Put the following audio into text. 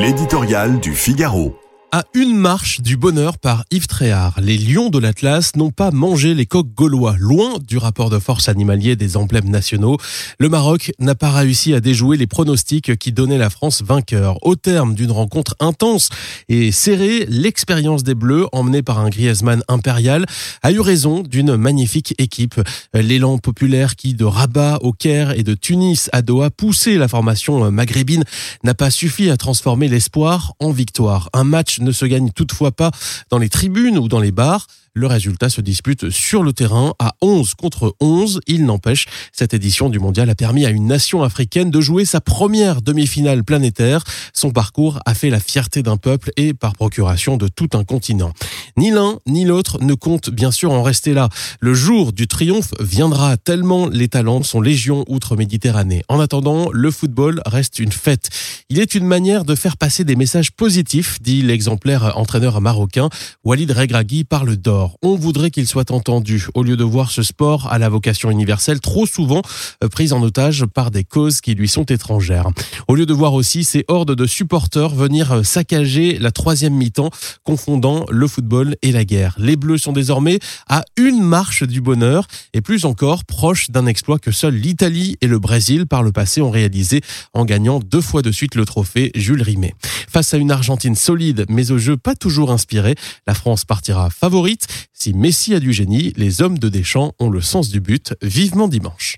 L'éditorial du Figaro. À une marche du bonheur par Yves Tréhard, les lions de l'Atlas n'ont pas mangé les coqs gaulois, loin du rapport de force animalier des emblèmes nationaux. Le Maroc n'a pas réussi à déjouer les pronostics qui donnaient la France vainqueur. Au terme d'une rencontre intense et serrée, l'expérience des Bleus, emmenée par un Griezmann impérial, a eu raison d'une magnifique équipe. L'élan populaire qui, de Rabat au Caire et de Tunis à Doha, poussait la formation maghrébine, n'a pas suffi à transformer l'espoir en victoire. Un match ne se gagne toutefois pas dans les tribunes ou dans les bars. Le résultat se dispute sur le terrain à 11 contre 11. Il n'empêche, cette édition du mondial a permis à une nation africaine de jouer sa première demi-finale planétaire. Son parcours a fait la fierté d'un peuple et par procuration de tout un continent. Ni l'un ni l'autre ne compte bien sûr en rester là. Le jour du triomphe viendra tellement les talents sont légion outre-Méditerranée. En attendant, le football reste une fête. Il est une manière de faire passer des messages positifs, dit l'exemplaire entraîneur marocain. Walid Regragui parle d'or. On voudrait qu'il soit entendu, au lieu de voir ce sport à la vocation universelle trop souvent euh, pris en otage par des causes qui lui sont étrangères. Au lieu de voir aussi ces hordes de supporters venir euh, saccager la troisième mi-temps, confondant le football et la guerre. Les Bleus sont désormais à une marche du bonheur et plus encore proches d'un exploit que seuls l'Italie et le Brésil par le passé ont réalisé en gagnant deux fois de suite le trophée Jules Rimet. Face à une Argentine solide mais au jeu pas toujours inspiré, la France partira favorite si Messi a du génie, les hommes de Deschamps ont le sens du but. Vivement dimanche.